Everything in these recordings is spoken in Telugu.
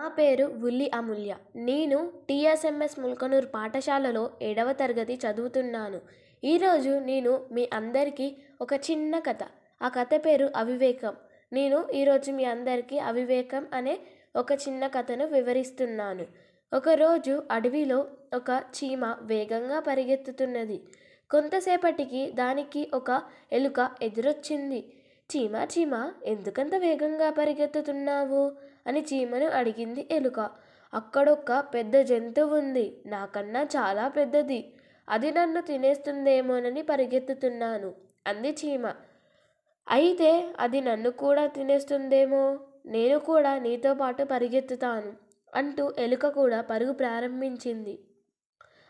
నా పేరు ఉల్లి అమూల్య. నేను టీఎస్ఎంఎస్ ముల్కనూరు పాఠశాలలో ఏడవ తరగతి చదువుతున్నాను. ఈరోజు నేను మీ అందరికీ ఒక చిన్న కథ. ఆ కథ పేరు అవివేకం. నేను ఈరోజు మీ అందరికీ అవివేకం అనే ఒక చిన్న కథను వివరిస్తున్నాను. ఒకరోజు అడవిలో ఒక చీమ వేగంగా పరిగెత్తుతున్నది. కొంతసేపటికి దానికి ఒక ఎలుక ఎదురొచ్చింది. చీమ చీమ ఎందుకంత వేగంగా పరిగెత్తుతున్నావు? అని చీమను అడిగింది ఎలుక. అక్కడొక్క పెద్ద జంతువు ఉంది. నాకన్నా చాలా పెద్దది. అది నన్ను తినేస్తుందేమోనని పరిగెత్తుతున్నాను అంది చీమ. అయితే అది నన్ను కూడా తినేస్తుందేమో? నేను కూడా నీతో పాటు పరిగెత్తుతాను అంటూ ఎలుక కూడా పరుగు ప్రారంభించింది.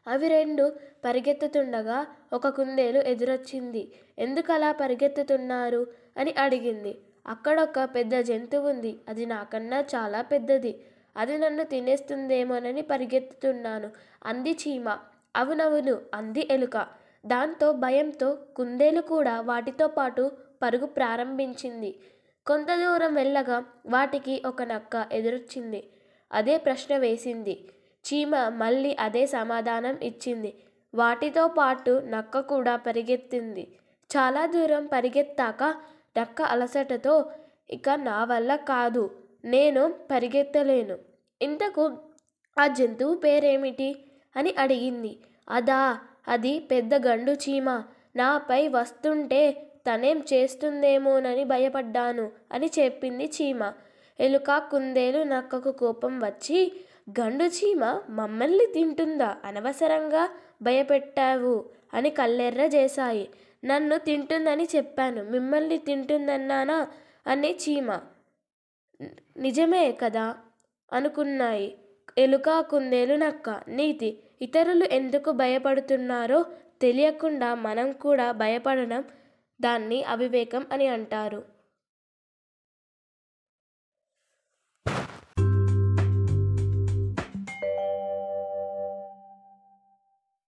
అవి రెండు పరిగెత్తుతుండగా ఒక కుందేలు ఎదురొచ్చింది. ఎందుకలా పరిగెత్తుతున్నారు? అని అడిగింది. అక్కడొక పెద్ద జంతువు ఉంది అది నాకన్నా చాలా పెద్దది. అది నన్ను తినేస్తుందేమోనని పరిగెత్తుతున్నాను. అంది చీమ. అవునవును అంది ఎలుక. దాంతో భయంతో కుందేలు కూడా వాటితో పాటు పరుగు ప్రారంభించింది. కొంత దూరం వెళ్ళగా వాటికి ఒక నక్క ఎదురొచ్చింది. అదే ప్రశ్న వేసింది. చీమ మళ్ళీ అదే సమాధానం ఇచ్చింది. వాటితో పాటు నక్క కూడా పరిగెత్తింది. చాలా దూరం పరిగెత్తాక డక్క అలసటతో ఇక నా వల్ల కాదు నేను పరిగెత్తలేను. ఇంతకు ఆ జంతువు పేరేమిటి? అని అడిగింది. అదా అది పెద్ద గండు చీమ. నాపై వస్తుంటే తనేం చేస్తుందేమోనని భయపడ్డాను అని చెప్పింది చీమ. ఎలుక కుందేలు నక్కకు కోపం వచ్చి గండు చీమ మమ్మల్ని తింటుందా? అనవసరంగా భయపెట్టావు అని కల్లెర్ర చేశాయి. నన్ను తింటుందని చెప్పాను. మిమ్మల్ని తింటుందన్నానా? అనే చీమ. నిజమే కదా? అనుకున్నాయి. ఎలుక కుందేలు నక్క. నీతి. ఇతరులు ఎందుకు భయపడుతున్నారో తెలియకుండా మనం కూడా భయపడడం దాన్ని అవివేకం అని అంటారు.